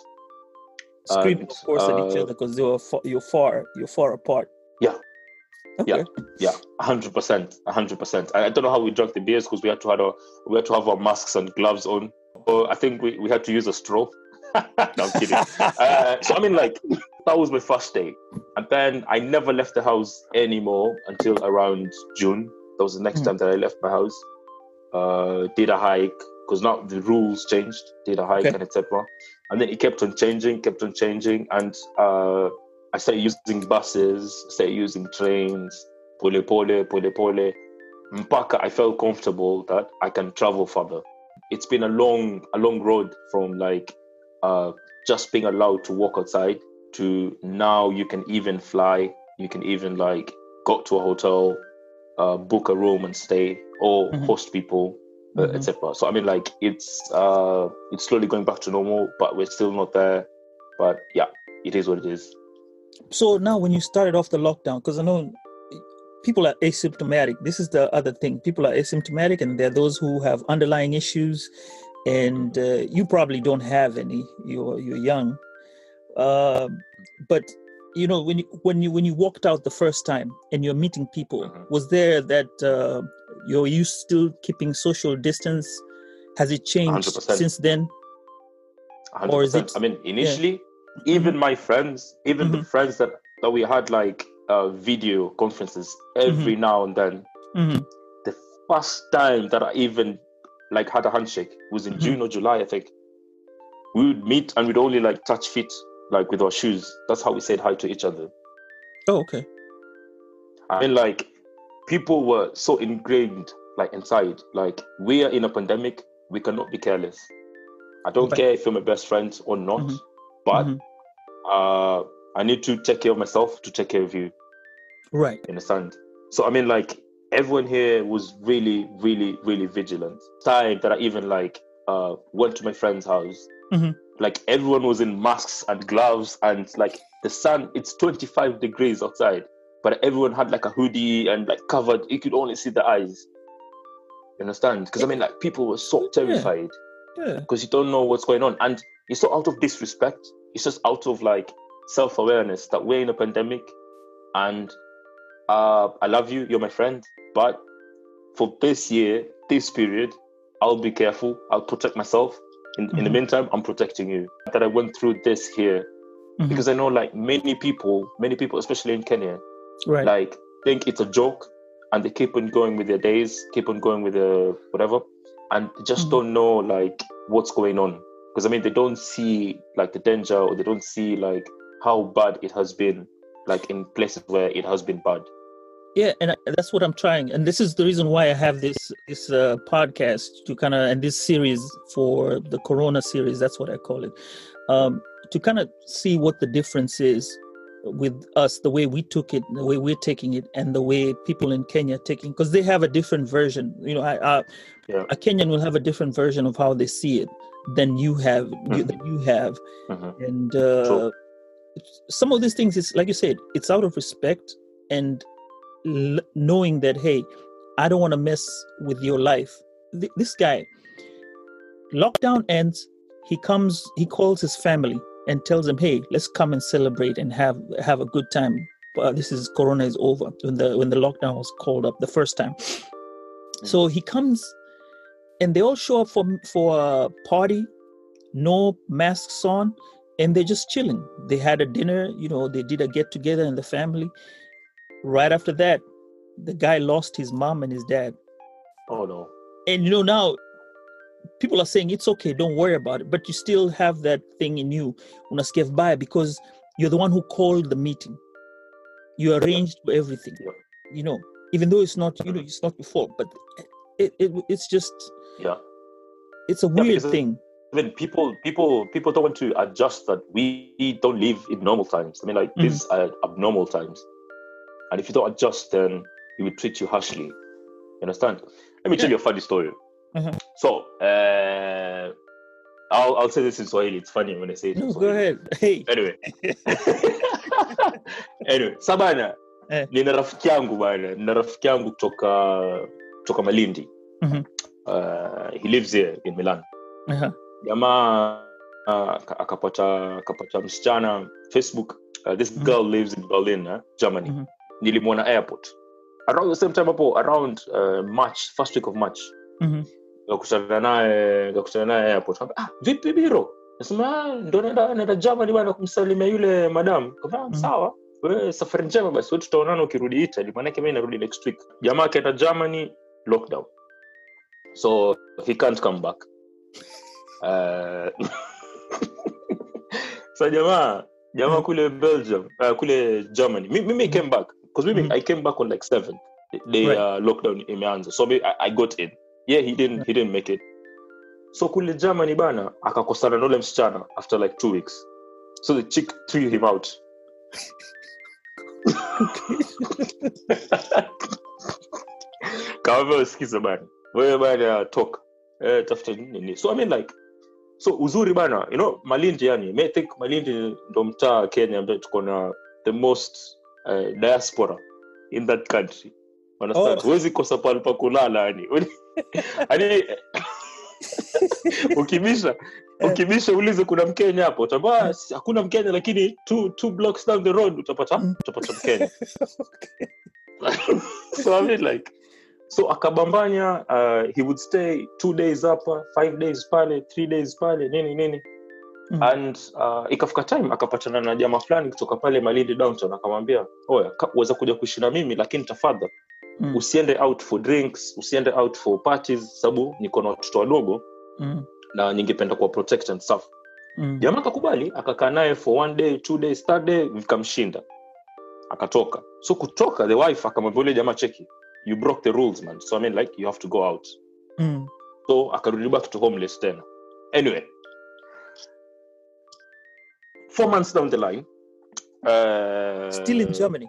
screaming, and, of course, at each uh, other because they were you're far, you're far apart. Yeah. Okay. Yeah. Yeah, hundred percent, hundred percent. I I don't know how we drank the beers because we had to have our, we had to have our masks and gloves on. Or I think we, we had to use a straw. no, I'm kidding. uh, so I mean, like that was my first day, and then I never left the house anymore until around June. That was the next Hmm. time that I left my house. Uh, did a hike because now the rules changed. Did a hike Okay. and etc. And then it kept on changing, kept on changing, and uh, I started using buses, started using trains, pole pole, pole pole. Mpaka, I felt comfortable that I can travel further. It's been a long, a long road from like uh, just being allowed to walk outside to now you can even fly. You can even like go to a hotel, uh, book a room and stay, or Mhm. host people, uh, Mhm. etc. So I mean, like it's uh, it's slowly going back to normal, but we're still not there. But yeah, it is what it is. So now, when you started off the lockdown, because I know people are asymptomatic. This is the other thing. People are asymptomatic, and there are those who have underlying issues, and uh, you probably don't have any. You're you're young, Um but you know when you when you when you walked out the first time and you're meeting people, Mhm. was there that uh, you're you still keeping social distance? Has it changed 100%. since then? hundred Or is it- I mean, initially, even my friends, even the Mhm. friends that that we had like uh, video conferences every now and then. hmm The first time that I even like had a handshake was in Mhm. June or July, I think. We would meet and we'd only like touch feet, like with our shoes. That's how we said hi to each other. Oh, okay. I mean, like people were so ingrained, like inside, like we are in a pandemic. We cannot be careless. I don't care if you're my best friend or not, Mhm. but Mhm. uh, I need to take care of myself to take care of you. Right. You understand? So I mean, like everyone here was really, really, really vigilant. Time that I even like uh, went to my friend's house. Mhm. Like everyone was in masks and gloves, and like the sun. It's 25 degrees outside, but everyone had like a hoodie and like covered. You could only see the eyes. You understand? Because I mean, like people were so terrified Yeah. because you don't know what's going on. And it's not out of disrespect, it's just out of like self awareness that we're in a pandemic and uh, I love you, you're my friend. But for this year, this period, I'll be careful. I'll protect myself. In, in the Mhm. meantime, I'm protecting you. That I went through this here Mhm. because I know like many people, many people, especially in Kenya, right. like think it's a joke and they keep on going with their days, keep on going with their whatever, and just Mhm. don't know like what's going on. Because I mean, they don't see like the danger or they don't see like how bad it has been, like in places where it has been bad. Yeah and that's what i'm trying and this is the reason why i have this this uh, podcast to kind of and this series for the corona series that's what i call it um to kind of see what the difference is with us the way we took it the way we're taking it and the way people in kenya are taking because they have a different version you know I, I, Yeah. a kenyan will have a different version of how they see it than you have you, Mhm. that you have Mhm. and uh, some of these things is like you said it's out of respect and l- knowing that hey i don't want to mess with your life. Th- this guy lockdown ends he comes he calls his family and tells them hey let's come and celebrate and have have a good time. Uh, this is corona is over when the when the lockdown was called up the first time. So he comes and they all show up for for a party no masks on and they're just chilling. They had a dinner you know they did a get together in the family right after that the guy lost his mom and his dad Oh no. and you know now people are saying it's okay don't worry about it but you still have that thing in you unasikia vibaya because you're the one who called the meeting you arranged for everything Yeah. you know even though it's not you know it's not your fault but it, it it's just Yeah. it's a weird because thing I mean, people, people, people don't want to adjust that we don't live in normal times. I mean, like Mhm. these are abnormal times, and if you don't adjust, then he will treat you harshly. You understand? Let me tell you a funny story. Mhm. So, uh, I'll I'll say this in Swahili. It's funny when I say it. no go ahead hey Anyway, anyway, sabana Eh. nina rafiki yangu bana, nina rafiki yangu kutoka kutoka Malindi. Mhm. Uh, he lives here in Milan. uh-huh. jamaa uh, akapata akapata msichana facebook uh, this Mhm. girl lives in berlin uh, germany Mhm. Nilimwona airport. Around the same time hapo around uh, march first week of march. Mhm. kakutana naye kakutana naye airport. Ah vipi biro? Nasema "Ah, ndo naenda naenda germany bana kumsalimia yule madam. Mm-hmm. sawa. We safari njema basi. Wewe tutaonana ukirudi italy. Maanake mimi narudi next week. Jamaa akaenda germany lockdown. So he can't come back. Uh, so jamaa jamaa kule belgium uh, kule germany. Mi- mimi came back because mimi Mhm. i came back on like 7 day Right. uh, lockdown imeanza so I, i got in. Yeah he didn't he didn't make it. So kule germany bana akakosana na ule msichana after like two weeks. So the chick threw him out. Kawambia usikize bana. Wewe bana toka eh, tafuta nini so i mean like so uzuri bana you know malindi yani may think malindi ndo mtaa kenya ambayo tuko na the most uh, diaspora in that country. Huwezi Oh. kosa pale pa kulala yani. Yani ukibisha ukibisha ulize kuna mkenya hapo utambaa hakuna mkenya lakini two, two blocks down the road utapata Mm. utapata mkenya. So I mean like so akabambanya uh, he would stay two days hapa five days pale three days pale nini nini Mhm. and uh, ikafika time akapatana na jamaa fulani kutoka pale malindi downtown akamwambia oya uweza kuja kuishi na mimi lakini tafadha Mm. usiende out for drinks usiende out for parties sababu niko na watoto wadogo Mm. na ningependa kuwa protect and stuff Mm. jamaa akakubali akakaa naye for one day two days third day vikamshinda akatoka so kutoka the wife akamwambia ule jamaa cheki you broke the rules man so i mean like you have to go out Mm. so akarudi back to homeless tena anyway four months down the line uh, Still in Germany.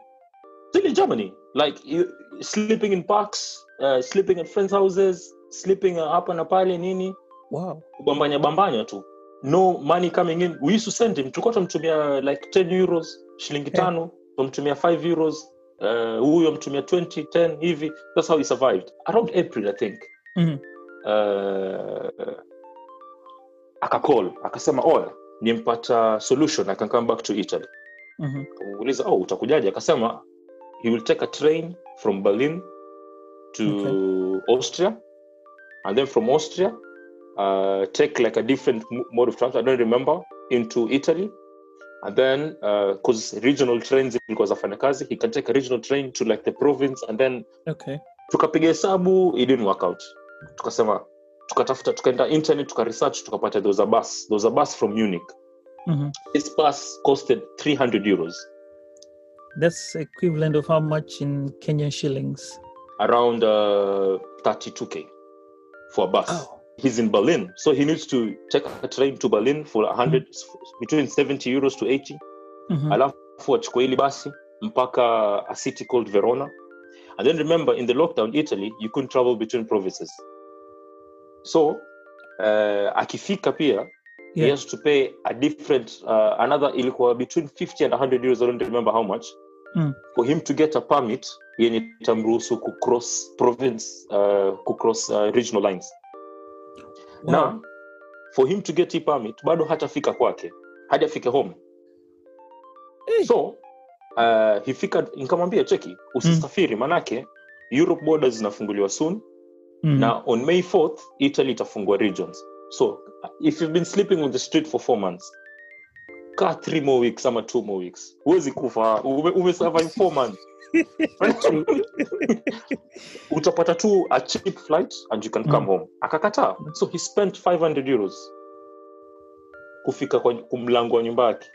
still in germany. Like you sleeping in parks uh, sleeping at friends houses sleeping uh, hapa na pale nini. Wow. bambanya bambanya tu. No money coming in. We used to send him. Tulikuwa tumtumia like 10 euros shilingi Yeah. tano. Tumtumia 5 euros. Uh, huyo mtumia 20 10 hivi. That's how he survived. Around april i think. Mhm. uh, akacall akasema oya nimpata solution i can come back to italy Mhm. kamuuliza oh utakujaje akasema he will take a train from berlin to Okay. austria and then from Austria, uh, take like a different mode of transport. I don't remember into Italy, and then because regional trains because afanya kazi, he can take a regional train to like the province, and then Okay. tukapiga hesabu, it didn't work out. Tukasema tukatafuta, tukaenda internet, tuka research, tukapata there was a bus, there was a bus from Munich. hmm This bus costed 300 euros, That's equivalent of how much in Kenyan shillings? around uh, 32k for a bus. Oh. He's in Berlin, so he needs to take a train to Berlin for 100 between 70 euros to 80. Mhm. alafu achukue hili basi mpaka a city called Verona. And then remember, in the lockdown Italy, you couldn't travel between provinces. So uh, akifika pia he has to pay a different uh, another ilikuwa between 50 and 100 euros i don't remember how much Mm. for him to get a permit yenye itamruhusu kucross province uh, kucross uh, regional lines Wow. na for him to get hii permit bado hatafika kwake hadi afike home Hey. so uh, hifika nikamwambia cheki usisafiri manake europe borders zinafunguliwa soon Mhm. na on may 4th italy itafungua regions. So if you've been sleeping on the street for four months kaa three more weeks ama two more weeks. Huwezi kufa. Ume, umesurvive four months. Utapata tu a cheap flight and you can come Mm. home. Akakataa. So he spent 500 euros kufika kwa kumlango wa nyumba yake.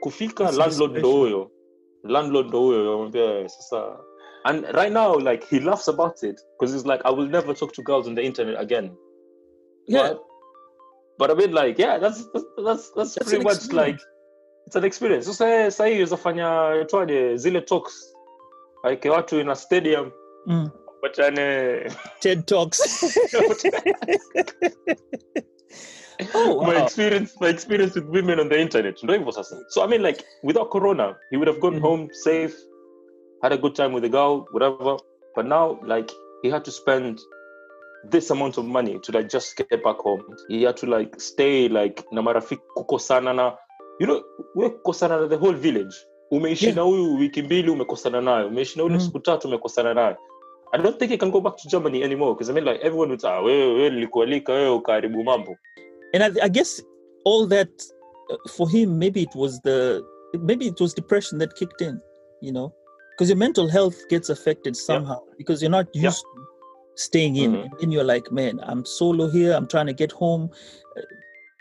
Kufika landlord ndo huyo. Landlord ndo huyo. Amwambia sasa and right now like he laughs about it because he's like i will never talk to girls on the internet again yeah. but, but I mean like yeah that's that's that's, that's That's pretty much like it's an experience So say sasa sahii uzafanya itwaje zile talks like watu in a stadium Mm. wachane TED Talks. oh, my experience my experience with women on the internet ndo hivyo sasa so i mean like without corona he would have gone Mhm. home safe had a good time with the girl whatever. But now like he had to spend this amount of money to like just get back home. He had to like stay like na marafiki kukosana na you know we kukosana na the whole village. Umeishi Yeah. na huyu wiki mbili umekosana nayo umeishi na yule Mm. siku tatu umekosana nayo i don't think he can go back to germany anymore because i mean like everyone would say ah, wewe wewe nilikualika wewe ukaharibu mambo. And I, I guess all that uh, for him maybe it was the maybe it was depression that kicked in you know because your mental health gets affected somehow because you're not used to staying in. Mhm. and you're like man i'm solo here. I'm trying to get home. Uh,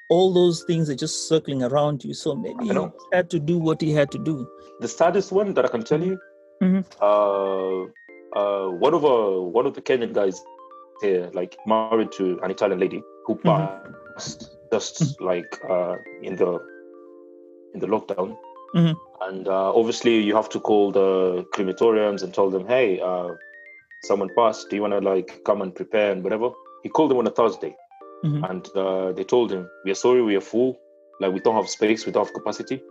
all those things are just circling around you. So maybe he know. had to do what he had to do. The saddest one that I can tell you, Mhm. uh, uh, one of uh, one of the Kenyan guys here, like married to an Italian lady who passed just like uh, in the in the lockdown, Mhm. And uh, obviously you have to call the crematoriums and tell them, hey, uh, someone passed. Do you want to like come and prepare and whatever? He called them on a Thursday, Mhm. and uh, they told him, we are sorry, we are full, like we don't have space, we don't have capacity,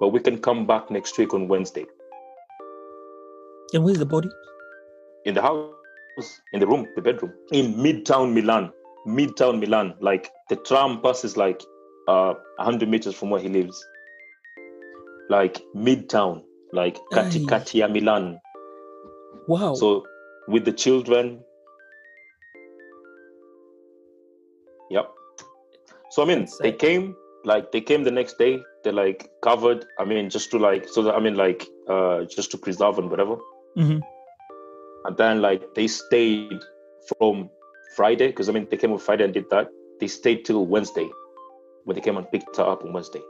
but we can come back next week on Wednesday. and where's the body in the house, in the room, the bedroom, in midtown Milan, midtown Milan. Like the tram passes like uh, 100 meters from where he lives. Like midtown, like kati Aye. ya Milan. wow So with the children. Yep. So I mean, That's they sad. came like they came the next day. They like covered. I mean, just to like so that I mean like uh just to preserve and whatever. Mhm. and then like they stayed from Friday because I mean they came on Friday and did that. They stayed till Wednesday when they came and picked her up on Wednesday.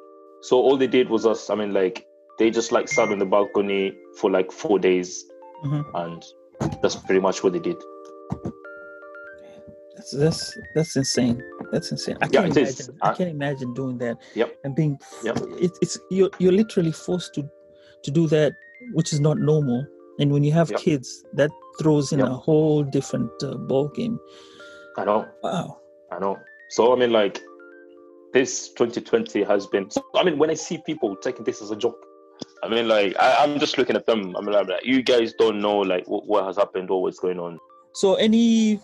So all they did was us. I mean like they just like sat on the balcony for like four days, Mhm. and that's pretty much what they did. That's that's that's insane. That's insane. I can't is. imagine. I I- can't imagine doing that. Yep. And being. Yep. It, it's you're you're literally forced to to do that, which is not normal. And when you have Yep. kids, that throws in Yep. a whole different uh, ball game. I know, Wow. I know. So I mean like this 2020 has been. I mean when I see people taking this as a joke. I mean, like I, I'm just looking at them. I'm like, you guys don't know like what, what has happened or what's going on. So any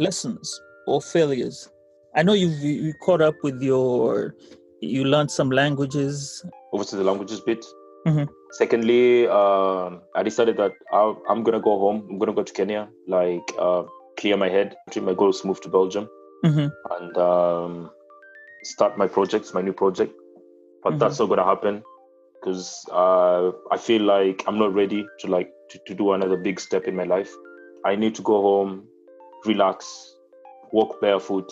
lessons or failures? I know you've you caught up with your. You learned some languages. obviously the languages bit. Mm-hmm. Secondly, um, I decided that I, I'm gonna go home. I'm gonna go to Kenya. Like uh, clear my head. My goal is move to Belgium hmm and um, start my projects, my new project. But that's not gonna happen because uh, I feel like I'm not ready to like to, to do another big step in my life. I need to go home, relax, walk barefoot,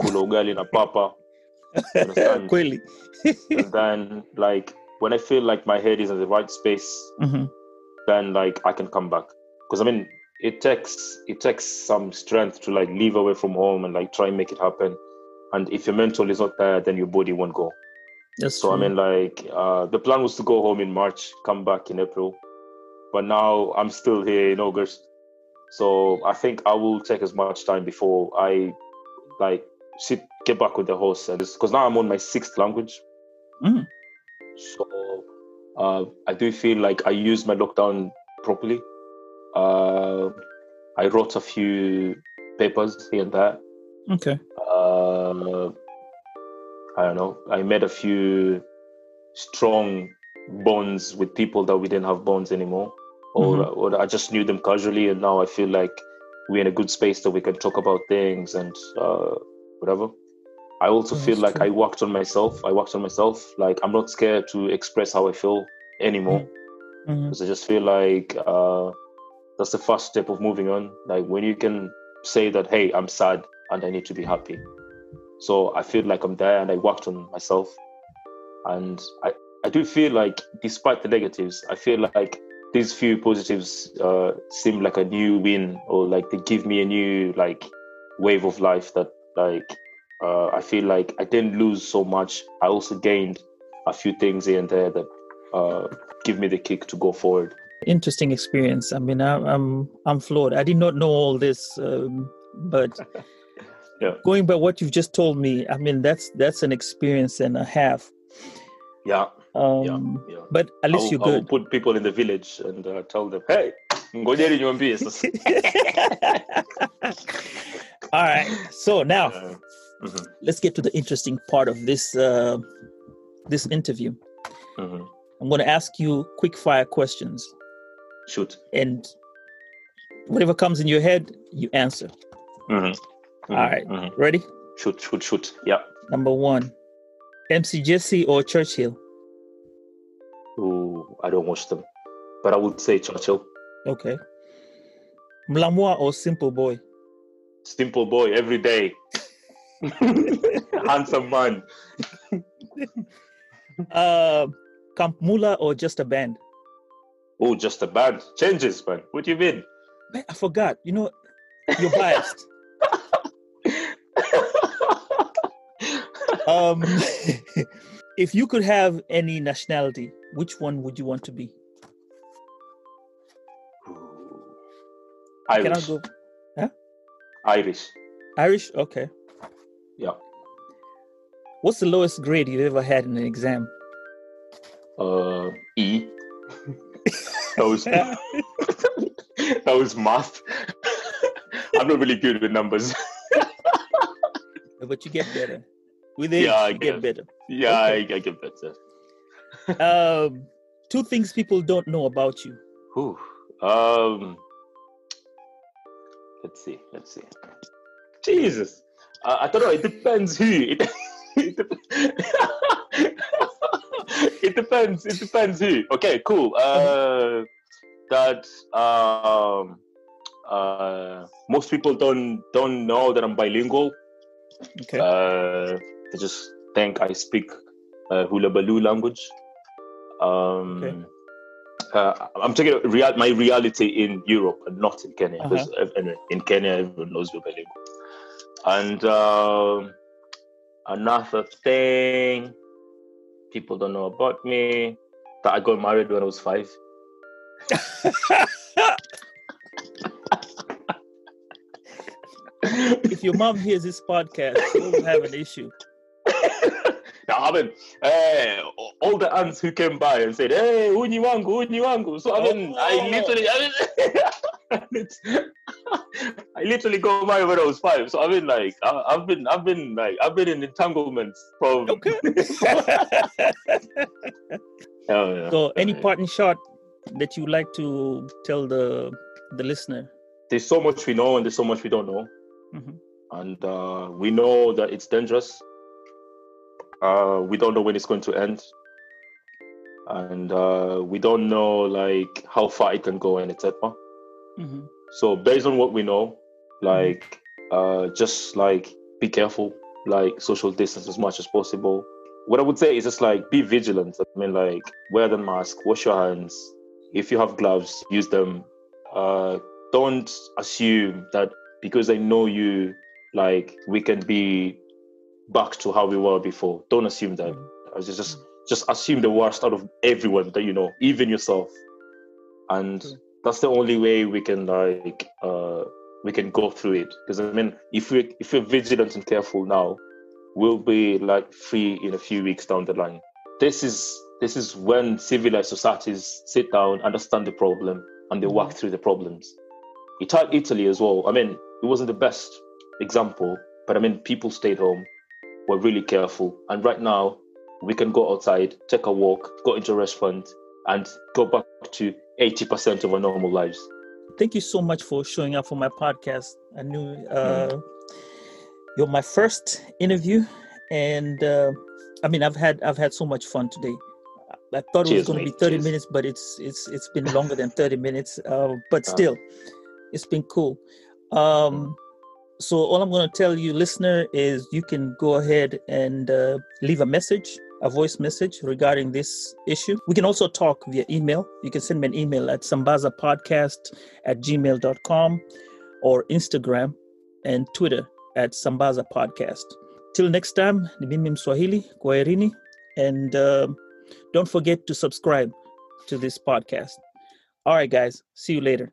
kula ugali na papa? Kweli. and then like when I feel like my head is in the right space, hmm then like I can come back. Because I mean, it takes it takes some strength to like leave away from home and like try and make it happen. And if your mental is not there, then your body won't go. That's So I mean, like uh, the plan was to go home in March, come back in April, but now I'm still here in August. So I think I will take as much time before I like sit get back with the horse and because now I'm on my sixth language. Mm. So uh, I do feel like I used my lockdown properly. Uh, I wrote a few papers here and there. okay. Uh, I don't know. I made a few strong bonds with people that we didn't have bonds anymore, or, Mhm. or I just knew them casually, and now I feel like we're in a good space that we can talk about things and uh, whatever. I also feel like true. I worked on myself. I worked on myself. Like I'm not scared to express how I feel anymore hmm because I just feel like uh, that's the first step of moving on. Like when you can say that, hey, I'm sad and I need to be happy. So I feel like I'm there and I worked on myself. And I, I do feel like, despite the negatives, I feel like these few positives uh, seem like a new win or like they give me a new like wave of life that like uh, I feel like I didn't lose so much. I also gained a few things here and there that uh, give me the kick to go forward. Interesting experience. I mean, I'm I'm, I'm floored. I did not know all this, um, but Yeah. going by what you've just told me, I mean, that's that's an experience and a half. Yeah, Um, yeah. But at least you're good. put people in the village and uh, tell them, hey, ngojeni niwaambie sasa." all right. So now Uh, mhm, let's get to the interesting part of this uh, this interview. mhm. I'm going to ask you quick fire questions, Shoot. and whatever comes in your head, you answer. Mhm, mhm, All right. mhm. Ready? Shoot, shoot, shoot. Yeah. Number one, MC Jessy or Churchill? Ooh, I don't watch them, but I would say Churchill. Okay. Mulamwah or Simple Boy? Simple boy every day. Handsome man. Uh, Camp Mulla or just a band? Oh, just a band. Changes, man. What do you mean? I forgot. You know, you're biased. Um, if you could have any nationality, which one would you want to be? Ooh. Can I Irish. go Irish. Irish? Okay. Yeah. What's the lowest grade you've ever had in an exam? Uh, E. that was that was math. I'm not really good with numbers. but you get better. With age, Yeah, I you get better. yeah, Okay. I, I get better. Um, two things people don't know about you. Whew. Um, let's see. Let's see. Jesus, uh, I don't know. It depends who. It, it, dep- it depends. It depends who. Okay, cool. Uh, that um, uh, most people don't don't know that I'm bilingual. Okay. Uh, they just think I speak uh, Hula Baloo language. Um, Okay. uh, I'm taking a real, my reality in Europe and not in Kenya. Uh-huh. Because uh, anyway, in Kenya, everyone knows we're bilingual. And um, another thing people don't know about me that I got married when I was five. if your mom hears this podcast, you'll have an issue. Now, I mean, eh, all the aunts who came by and said, "Hey, uni wangu, uni wangu." So I mean, I Oh. literally, I, mean, I literally got married when I was five. So I mean, like, I, I've been, I've been, like, I've been in entanglements from. Okay. Oh, yeah. so, any Yeah. parting shot that you would like to tell the the listener? there's so much we know and there's so much we don't know, Mhm. and uh, we know that it's dangerous. Uh, we don't know when it's going to end, and uh, we don't know like how far it can go and etc. Mhm. So based on what we know, like uh, just like be careful, like social distance as much as possible. What I would say is just like be vigilant. I mean, like wear the mask, wash your hands. If you have gloves, use them. Uh, don't assume that because they know you, like we can be back to how we were before. Don't assume that. Just just just assume the worst out of everyone that you know, even yourself. And that's the only way we can like uh we can go through it. Because I mean, if we if we're vigilant and careful now, we'll be like free in a few weeks down the line. This is this is when civilized societies sit down, understand the problem, and they work through the problems. Italy as well. I mean, it wasn't the best example, but I mean, people stayed home, were really careful, and right now we can go outside, take a walk, go into a restaurant, and go back to 80% of our normal lives. Thank you so much for showing up for my podcast. I knew uh, you're my first interview, and uh, I mean, I've had I've had so much fun today. I- thought it was going to be 30 Cheers. minutes, but it's it's it's been longer than 30 minutes. Uh, but still, it's been cool. Um, so all I'm going to tell you, listener, is you can go ahead and uh, leave a message, a voice message regarding this issue. We can also talk via email. You can send me an email at sambazapodcast at gmail.com or Instagram and Twitter at Sambaza Podcast. Till next time, ni mimi Mswahili, kwaherini, and um don't forget to subscribe to this podcast. All right, guys, see you later.